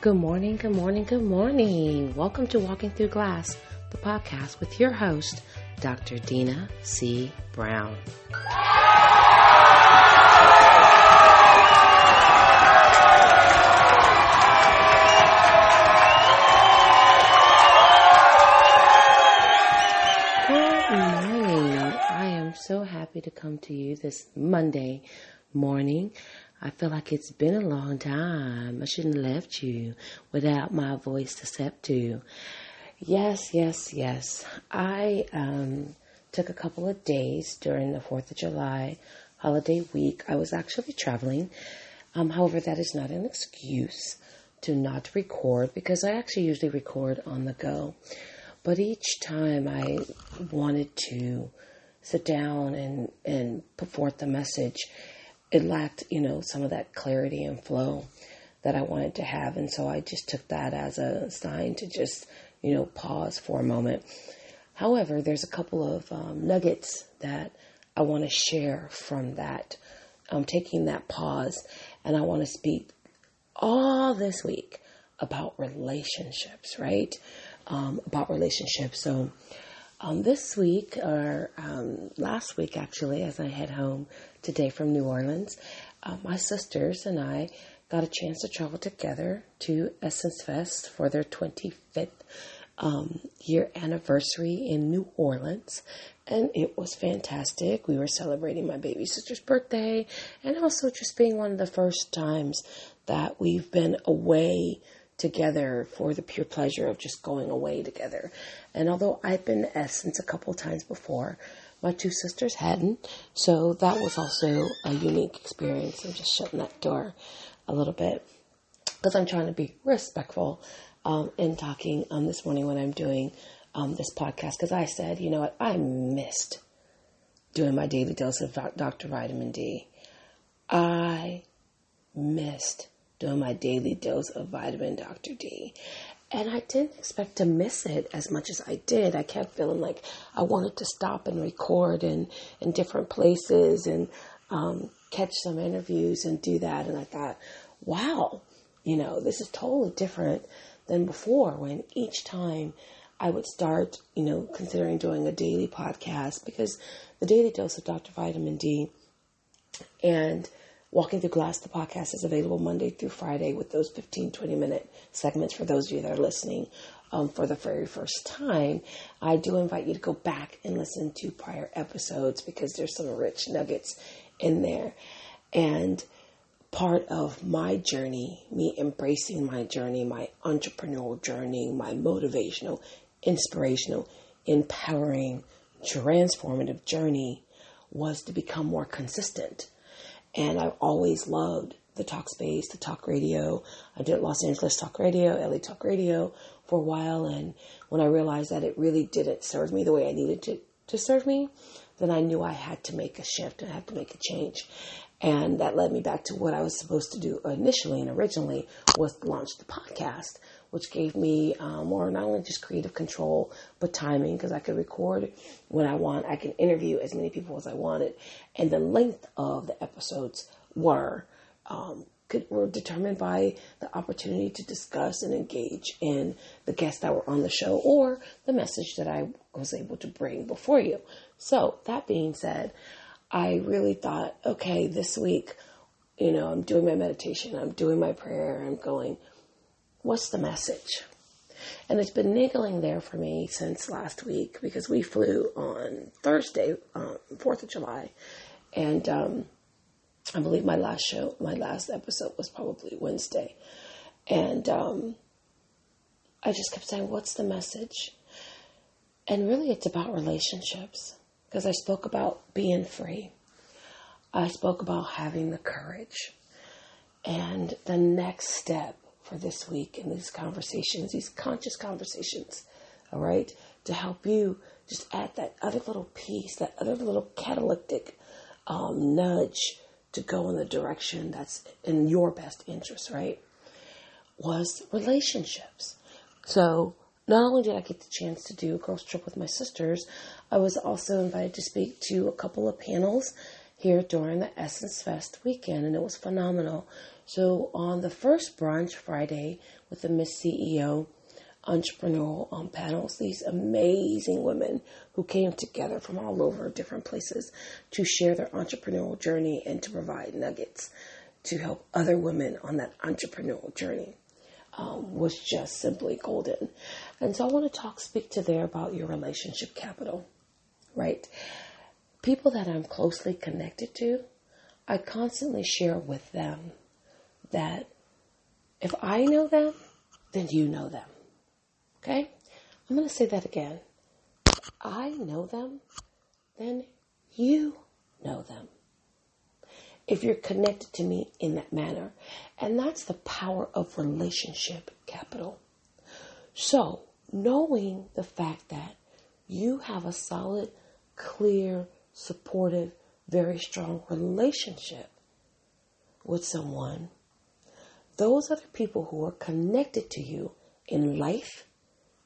Good morning, good morning, good morning. Welcome to Walking Through Glass, the podcast with your host, Dr. Dina C. Brown. Good morning. I am so happy to come to you this Monday morning. I feel like it's been a long time. I shouldn't have left you without my voice to step to. Yes, yes, yes. I um, took a couple of days during the 4th of July holiday week. I was actually traveling. Um, however, that is not an excuse to not record because I actually usually record on the go. But each time I wanted to sit down and, and put forth the message, it lacked, you know, some of that clarity and flow that I wanted to have. And so I just took that as a sign to just, you know, pause for a moment. However, there's a couple of um, nuggets that I want to share from that. I'm taking that pause and I want to speak all this week about relationships, right? Um, about relationships. So, um, this week, or um, last week actually, as I head home today from New Orleans, uh, my sisters and I got a chance to travel together to Essence Fest for their 25th um, year anniversary in New Orleans. And it was fantastic. We were celebrating my baby sister's birthday and also just being one of the first times that we've been away together for the pure pleasure of just going away together. And although I've been to Essence a couple times before, my two sisters hadn't. So that was also a unique experience. I'm just shutting that door a little bit because I'm trying to be respectful um, in talking um, this morning when I'm doing um, this podcast. Because I said, you know what, I missed doing my daily dose of Dr. Vitamin D. I missed doing my daily dose of vitamin Dr. D. And I didn't expect to miss it as much as I did. I kept feeling like I wanted to stop and record in, in different places and um, catch some interviews and do that. And I thought, wow, you know, this is totally different than before when each time I would start, you know, considering doing a daily podcast because the daily dose of Dr. Vitamin D and Walking Through Glass, the podcast is available Monday through Friday with those 15, 20 minute segments for those of you that are listening um, for the very first time. I do invite you to go back and listen to prior episodes because there's some rich nuggets in there. And part of my journey, me embracing my journey, my entrepreneurial journey, my motivational, inspirational, empowering, transformative journey was to become more consistent and I've always loved the talk space, the talk radio. I did Los Angeles Talk Radio, LA Talk Radio for a while. And when I realized that it really didn't serve me the way I needed to, to serve me, then I knew I had to make a shift I had to make a change. And that led me back to what I was supposed to do initially and originally was launch the podcast, which gave me um, more not only just creative control, but timing because I could record when I want. I can interview as many people as I wanted. And the length of the episodes were, um, could, were determined by the opportunity to discuss and engage in the guests that were on the show or the message that I was able to bring before you. So that being said, I really thought, okay, this week, you know, I'm doing my meditation, I'm doing my prayer, I'm going, what's the message? And it's been niggling there for me since last week because we flew on Thursday, um, 4th of July. And um, I believe my last show, my last episode was probably Wednesday. And um, I just kept saying, what's the message? And really, it's about relationships because I spoke about being free. I spoke about having the courage. And the next step for this week in these conversations, these conscious conversations, all right, to help you just add that other little piece, that other little catalytic um, nudge to go in the direction that's in your best interest, right? Was relationships. So not only did I get the chance to do a girls trip with my sisters, I was also invited to speak to a couple of panels here during the Essence Fest weekend, and it was phenomenal. So on the first brunch Friday with the Miss CEO entrepreneurial um, panels, these amazing women who came together from all over different places to share their entrepreneurial journey and to provide nuggets to help other women on that entrepreneurial journey. Um, was just simply golden. And so I want to talk, speak to there about your relationship capital, right? People that I'm closely connected to, I constantly share with them that if I know them, then you know them. Okay? I'm going to say that again. If I know them, then you know them. If you're connected to me in that manner. And that's the power of relationship capital. So, knowing the fact that you have a solid, clear, supportive, very strong relationship with someone, those other people who are connected to you in life,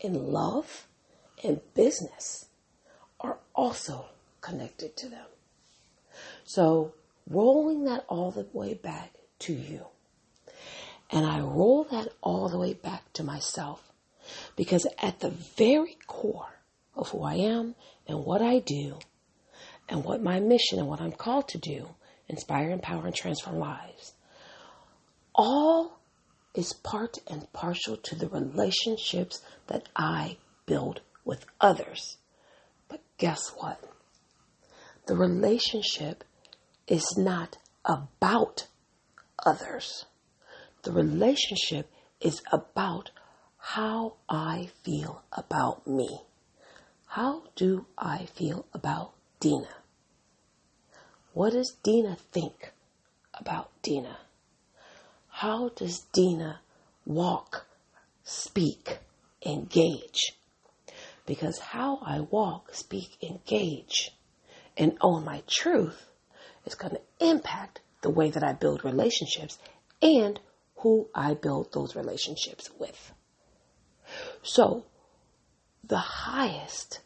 in love, in business are also connected to them. So, rolling that all the way back to you. And I roll that all the way back to myself because at the very core of who I am and what I do and what my mission and what I'm called to do, inspire, empower, and transform lives, is part and partial to the relationships that I build with others. But guess what? The relationship is not about others. The relationship is about how I feel about me. How do I feel about Dina? What does Dina think about Dina? How does Dina walk, speak, engage? Because how I walk, speak, engage, and own my truth is going to impact the way that I build relationships and who I build those relationships with. So, the highest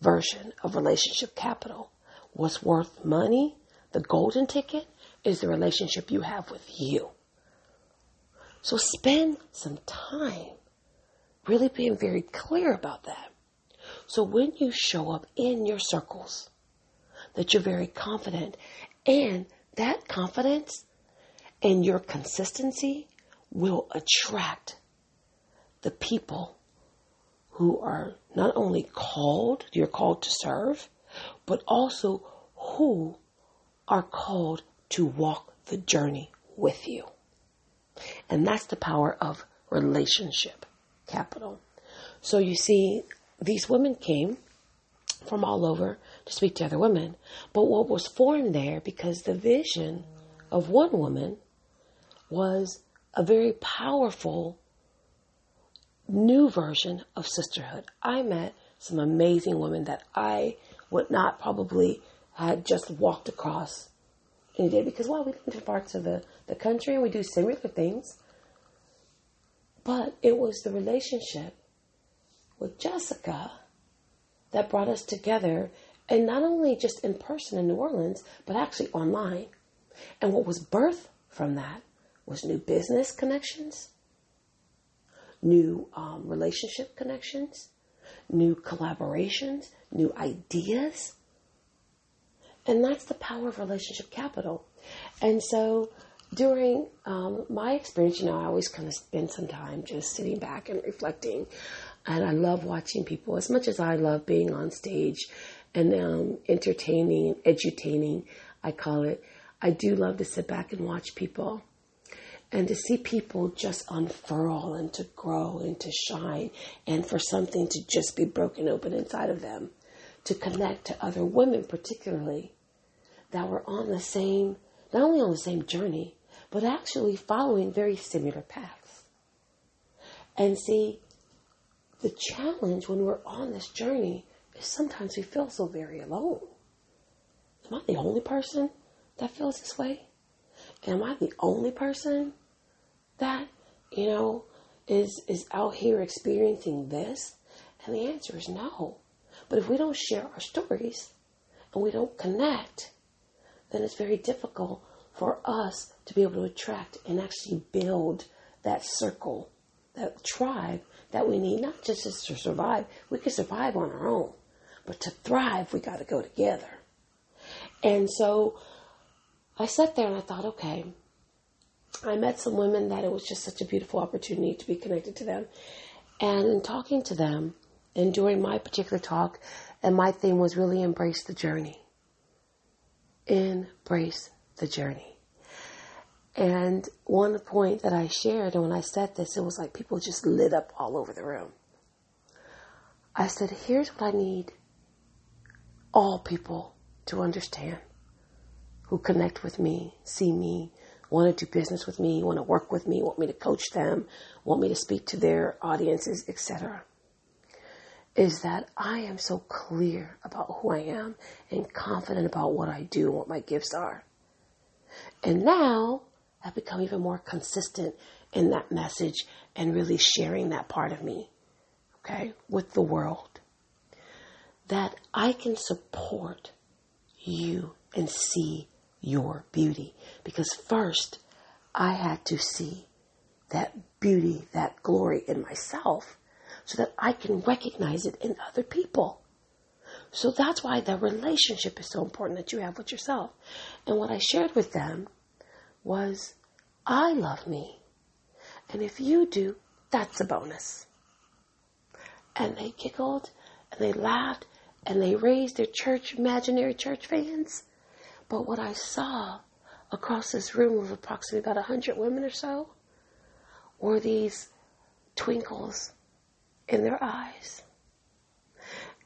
version of relationship capital what's worth money, the golden ticket, is the relationship you have with you. So spend some time really being very clear about that. So when you show up in your circles, that you're very confident and that confidence and your consistency will attract the people who are not only called, you're called to serve, but also who are called to walk the journey with you. And that's the power of relationship capital. So you see, these women came from all over to speak to other women. But what was formed there, because the vision of one woman was a very powerful new version of sisterhood. I met some amazing women that I would not probably had just walked across because well we live in different parts of the, the country and we do similar things. But it was the relationship with Jessica that brought us together and not only just in person in New Orleans, but actually online. And what was birthed from that was new business connections, new um, relationship connections, new collaborations, new ideas. And that's the power of relationship capital. And so during um, my experience, you know, I always kind of spend some time just sitting back and reflecting. And I love watching people as much as I love being on stage and um, entertaining, edutaining, I call it. I do love to sit back and watch people and to see people just unfurl and to grow and to shine and for something to just be broken open inside of them to connect to other women particularly that were on the same not only on the same journey but actually following very similar paths and see the challenge when we're on this journey is sometimes we feel so very alone am i the only person that feels this way am I the only person that, you know, is, is out here experiencing this? And the answer is no. But if we don't share our stories and we don't connect, then it's very difficult for us to be able to attract and actually build that circle, that tribe that we need, not just to survive. We can survive on our own, but to thrive, we got to go together. And so I sat there and I thought, okay, I met some women that it was just such a beautiful opportunity to be connected to them. And in talking to them, and during my particular talk, and my theme was really embrace the journey. Embrace the journey. And one point that I shared, and when I said this, it was like people just lit up all over the room. I said, here's what I need all people to understand who connect with me, see me, want to do business with me, want to work with me, want me to coach them, want me to speak to their audiences, etc. Is that I am so clear about who I am and confident about what I do and what my gifts are. And now I've become even more consistent in that message and really sharing that part of me, okay, with the world. That I can support you and see your beauty. Because first, I had to see that beauty, that glory in myself so that I can recognize it in other people. So that's why the relationship is so important that you have with yourself. And what I shared with them was, I love me. And if you do, that's a bonus. And they giggled and they laughed and they raised their church, imaginary church fans. But what I saw across this room of approximately about a hundred women or so were these twinkles in their eyes.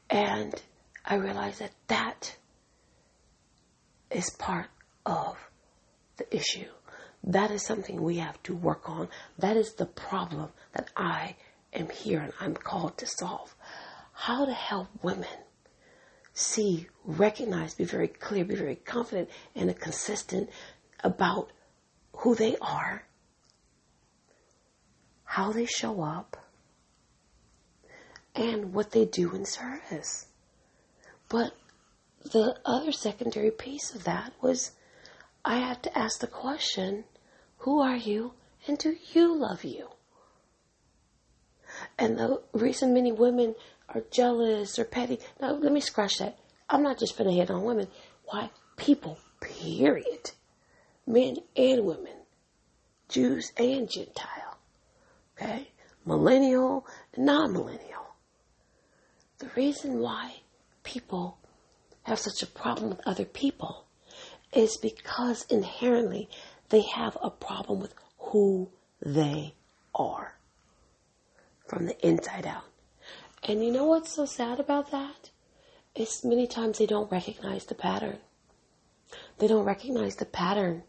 And I realized that that is part of the issue. That is something we have to work on. That is the problem that I am here and I'm called to solve. How to help women see, recognize, be very clear, be very confident and consistent about who they are, how they show up, and what they do in service. But the other secondary piece of that was I had to ask the question, who are you and do you love you? And the reason many women are jealous or petty. Now, let me scratch that. I'm not just going to hit on women. Why? People, period. Men and women. Jews and Gentile. Okay? Millennial and non-millennial. The reason why people have such a problem with other people is because inherently they have a problem with who they are from the inside out. And you know what's so sad about that? It's many times they don't recognize the pattern. They don't recognize the pattern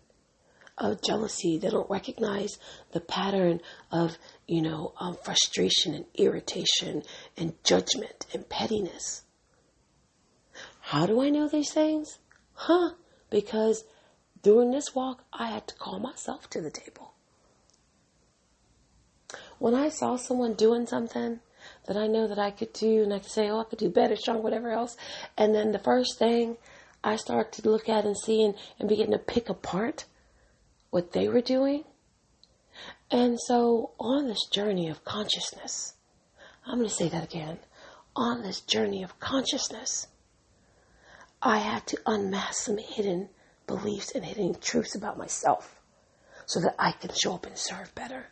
of jealousy. They don't recognize the pattern of, you know, um, frustration and irritation and judgment and pettiness. How do I know these things? Huh? Because during this walk, I had to call myself to the table. When I saw someone doing something that I know that I could do and I could say, oh, I could do better, strong, whatever else. And then the first thing I start to look at and see and, and begin to pick apart what they were doing. And so on this journey of consciousness, I'm going to say that again. On this journey of consciousness, I had to unmask some hidden beliefs and hidden truths about myself so that I can show up and serve better.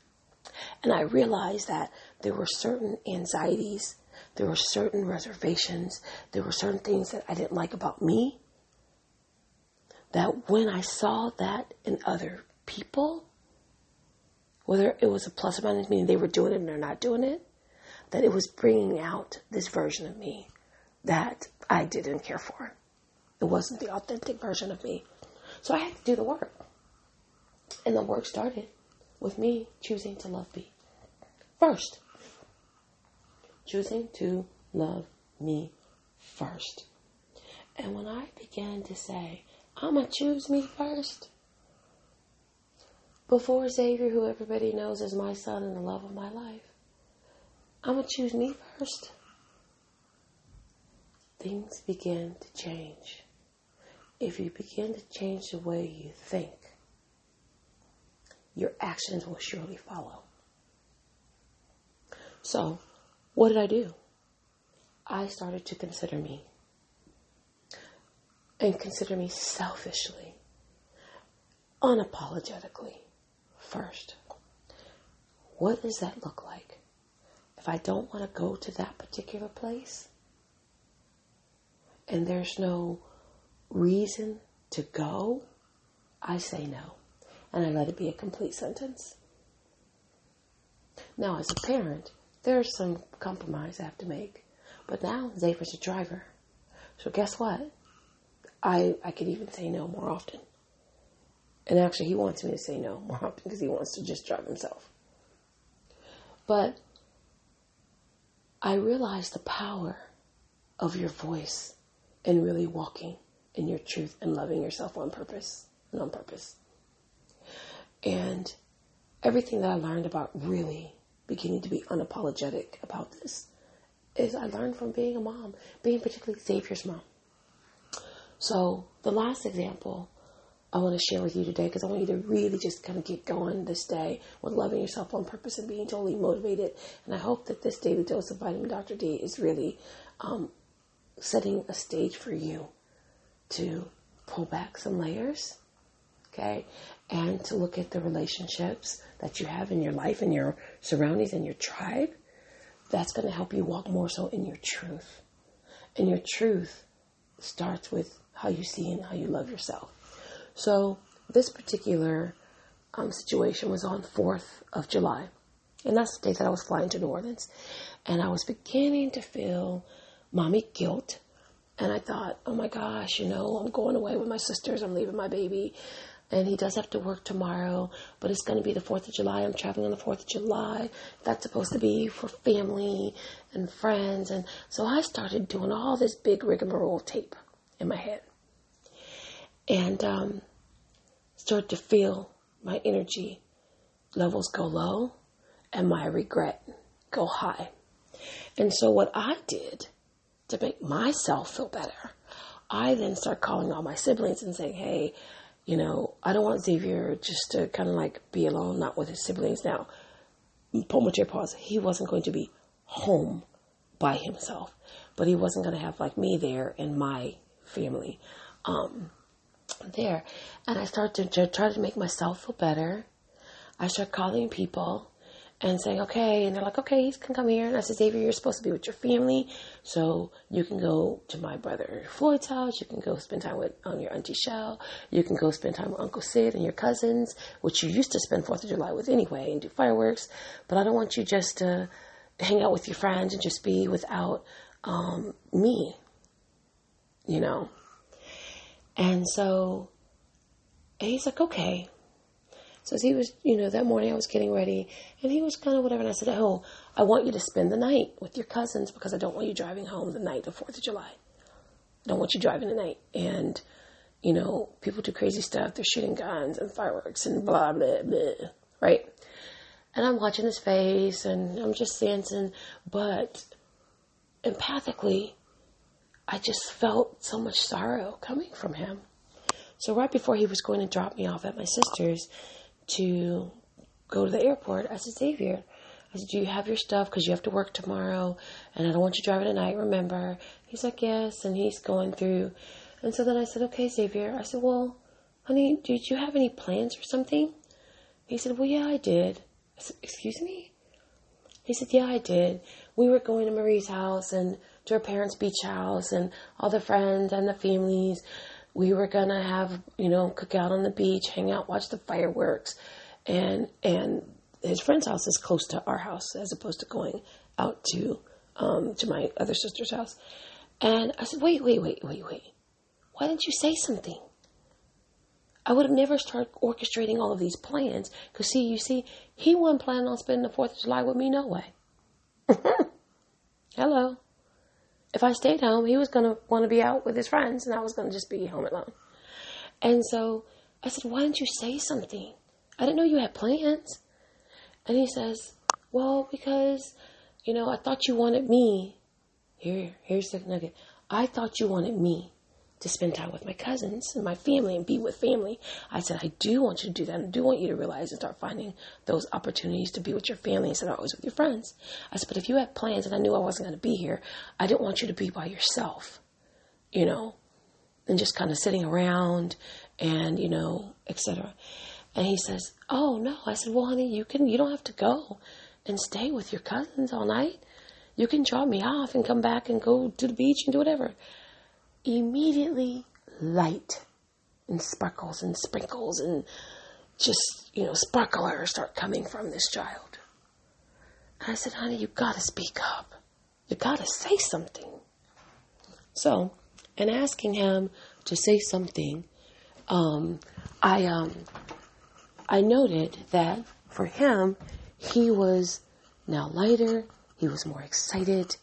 And I realized that there were certain anxieties, there were certain reservations, there were certain things that I didn't like about me. That when I saw that in other people, whether it was a plus or minus, meaning they were doing it and they're not doing it, that it was bringing out this version of me that I didn't care for. It wasn't the authentic version of me. So I had to do the work. And the work started with me choosing to love me first. Choosing to love me first. And when I began to say, I'm going to choose me first, before Xavier, who everybody knows is my son and the love of my life, I'm going to choose me first. Things begin to change. If you begin to change the way you think, your actions will surely follow. So, what did I do? I started to consider me and consider me selfishly, unapologetically first. What does that look like? If I don't want to go to that particular place and there's no reason to go, I say no. And I let it be a complete sentence. Now, as a parent, there's some compromise I have to make. But now Xavier's a driver. So guess what? I, I could even say no more often. And actually, he wants me to say no more often because he wants to just drive himself. But I realized the power of your voice and really walking in your truth and loving yourself on purpose and on purpose. And everything that I learned about really beginning to be unapologetic about this is I learned from being a mom, being particularly Xavier's mom. So the last example I want to share with you today because I want you to really just kind of get going this day with loving yourself on purpose and being totally motivated. And I hope that this daily dose of vitamin Dr. D is really um, setting a stage for you to pull back some layers, okay, and to look at the relationships that you have in your life and your surroundings and your tribe. That's going to help you walk more so in your truth. And your truth starts with how you see and how you love yourself. So this particular um, situation was on 4th of July. And that's the day that I was flying to New Orleans. And I was beginning to feel mommy guilt. And I thought, oh my gosh, you know, I'm going away with my sisters. I'm leaving my baby. And he does have to work tomorrow, but it's going to be the 4th of July. I'm traveling on the 4th of July. That's supposed to be for family and friends. And so I started doing all this big rigmarole tape in my head and um, start to feel my energy levels go low and my regret go high. And so, what I did to make myself feel better, I then start calling all my siblings and saying, hey, you know, I don't want Xavier just to kind of like be alone, not with his siblings. Now, your pause. He wasn't going to be home by himself, but he wasn't going to have like me there and my family. Um, there. And I started to try to make myself feel better. I start calling people and saying, okay. And they're like, okay, he can come here. And I said, Xavier, you're supposed to be with your family. So you can go to my brother Floyd's house. You can go spend time with um, your Auntie Shell. You can go spend time with Uncle Sid and your cousins, which you used to spend 4th of July with anyway and do fireworks. But I don't want you just to hang out with your friends and just be without um, me, you know. And so he's like, okay. So as he was, you know, that morning I was getting ready and he was kind of whatever. And I said, oh, I want you to spend the night with your cousins because I don't want you driving home the night of 4th of July. I don't want you driving the night. And, you know, people do crazy stuff. They're shooting guns and fireworks and blah, blah, blah. Right? And I'm watching his face and I'm just sensing, but empathically, I just felt so much sorrow coming from him. So right before he was going to drop me off at my sister's to go to the airport, I said, Xavier, I said, do you have your stuff? Because you have to work tomorrow, and I don't want you driving tonight, remember? He's like, yes, and he's going through. And so then I said, okay, Xavier. I said, well, honey, did you have any plans or something? He said, well, yeah, I did. I said, excuse me? He said, yeah, I did. We were going to Marie's house, and to her parents' beach house and all the friends and the families. We were gonna have, you know, cook out on the beach, hang out, watch the fireworks, and and his friend's house is close to our house as opposed to going out to um, to my other sister's house. And I said, wait, wait, wait, wait, wait. Why didn't you say something? I would have never started orchestrating all of these plans. Because, see, you see, he wasn't planning on spending the 4th of July with me, no way. Hello if I stayed home, he was going to want to be out with his friends and I was going to just be home alone. And so I said, Why didn't you say something? I didn't know you had plans. And he says, Well, because, you know, I thought you wanted me. Here, here's the nugget. I thought you wanted me to spend time with my cousins and my family and be with family. I said, I do want you to do that. I do want you to realize and start finding those opportunities to be with your family instead of always with your friends. I said, but if you had plans and I knew I wasn't going to be here, I didn't want you to be by yourself, you know, and just kind of sitting around and, you know, etc. And he says, Oh no. I said, Well, honey, you can, you don't have to go and stay with your cousins all night. You can drop me off and come back and go to the beach and do whatever immediately light and sparkles and sprinkles and just, you know, sparklers start coming from this child. And I said, honey, you gotta speak up. You gotta say something. So, in asking him to say something, um, I, um, I noted that for him, he was now lighter, he was more excited,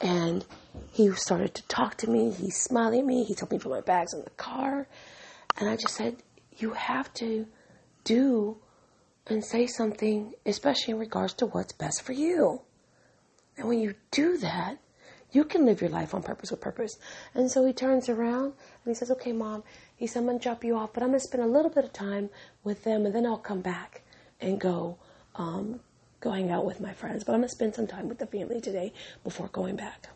and he started to talk to me. He's smiling at me. He told me to put my bags in the car. And I just said, You have to do and say something, especially in regards to what's best for you. And when you do that, you can live your life on purpose with purpose. And so he turns around and he says, Okay, mom, he said, I'm going to drop you off, but I'm going to spend a little bit of time with them and then I'll come back and go um, go hang out with my friends. But I'm to spend some time with the family today before going back.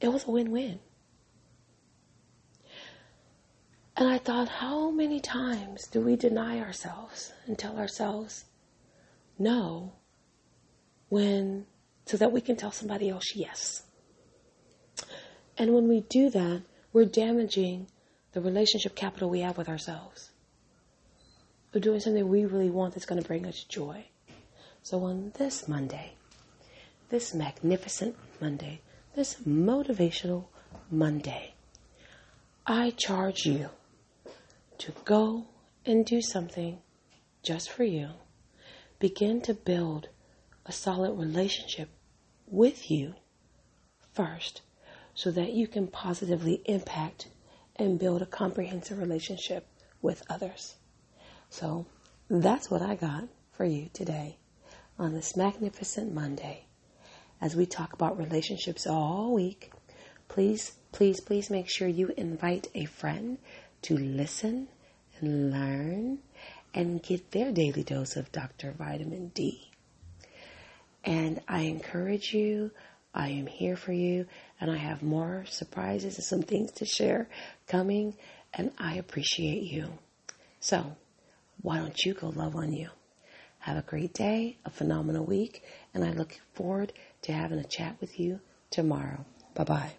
It was a win win. And I thought, how many times do we deny ourselves and tell ourselves no when, so that we can tell somebody else yes? And when we do that, we're damaging the relationship capital we have with ourselves. We're doing something we really want that's going to bring us joy. So on this Monday, this magnificent Monday, this motivational Monday, I charge you to go and do something just for you. Begin to build a solid relationship with you first so that you can positively impact and build a comprehensive relationship with others. So that's what I got for you today on this magnificent Monday as we talk about relationships all week. Please, please, please make sure you invite a friend to listen and learn and get their daily dose of Dr. Vitamin D. And I encourage you, I am here for you, and I have more surprises and some things to share coming, and I appreciate you. So, why don't you go love on you? Have a great day, a phenomenal week, and I look forward to having a chat with you tomorrow. Bye bye.